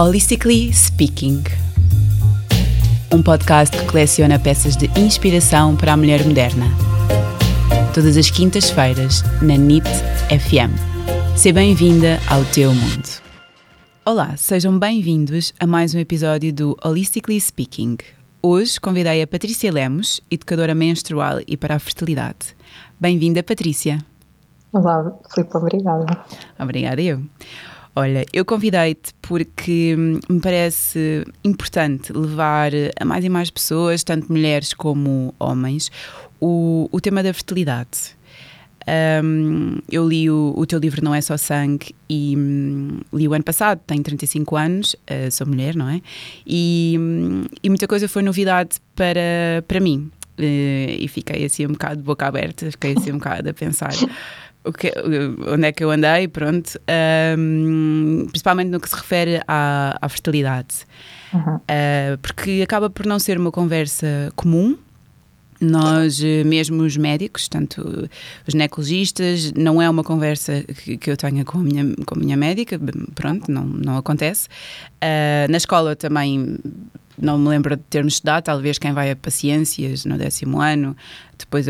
Holistically Speaking. Um podcast que coleciona peças de inspiração para a mulher moderna. Todas as quintas-feiras, na NIT FM. Seja bem-vinda ao teu mundo. Olá, sejam bem-vindos a mais um episódio do Holistically Speaking. Hoje convidei a Patrícia Lemos, educadora menstrual e para a fertilidade. Bem-vinda, Patrícia. Olá, Filipe, obrigada. Obrigada eu. Olha, eu convidei-te porque me parece importante levar a mais e mais pessoas, tanto mulheres como homens, o, o tema da fertilidade. Um, eu li o, o, teu livro Não é Só Sangue e um, li o ano passado, tenho 35 anos, uh, sou mulher, não é? E, um, e muita coisa foi novidade para, para mim. Uh, e fiquei assim um bocado de boca aberta, fiquei assim um bocado a pensar o que, onde é que eu andei, pronto, um, principalmente no que se refere à, à fertilidade, uhum. uh, porque acaba por não ser uma conversa comum. Nós, eh, mesmo os médicos, tanto os ginecologistas, não é uma conversa que, que eu tenha com a, minha, com a minha médica, pronto, não, não acontece. Uh, na escola também não me lembro de termos estudado, talvez quem vai a paciências no décimo ano, depois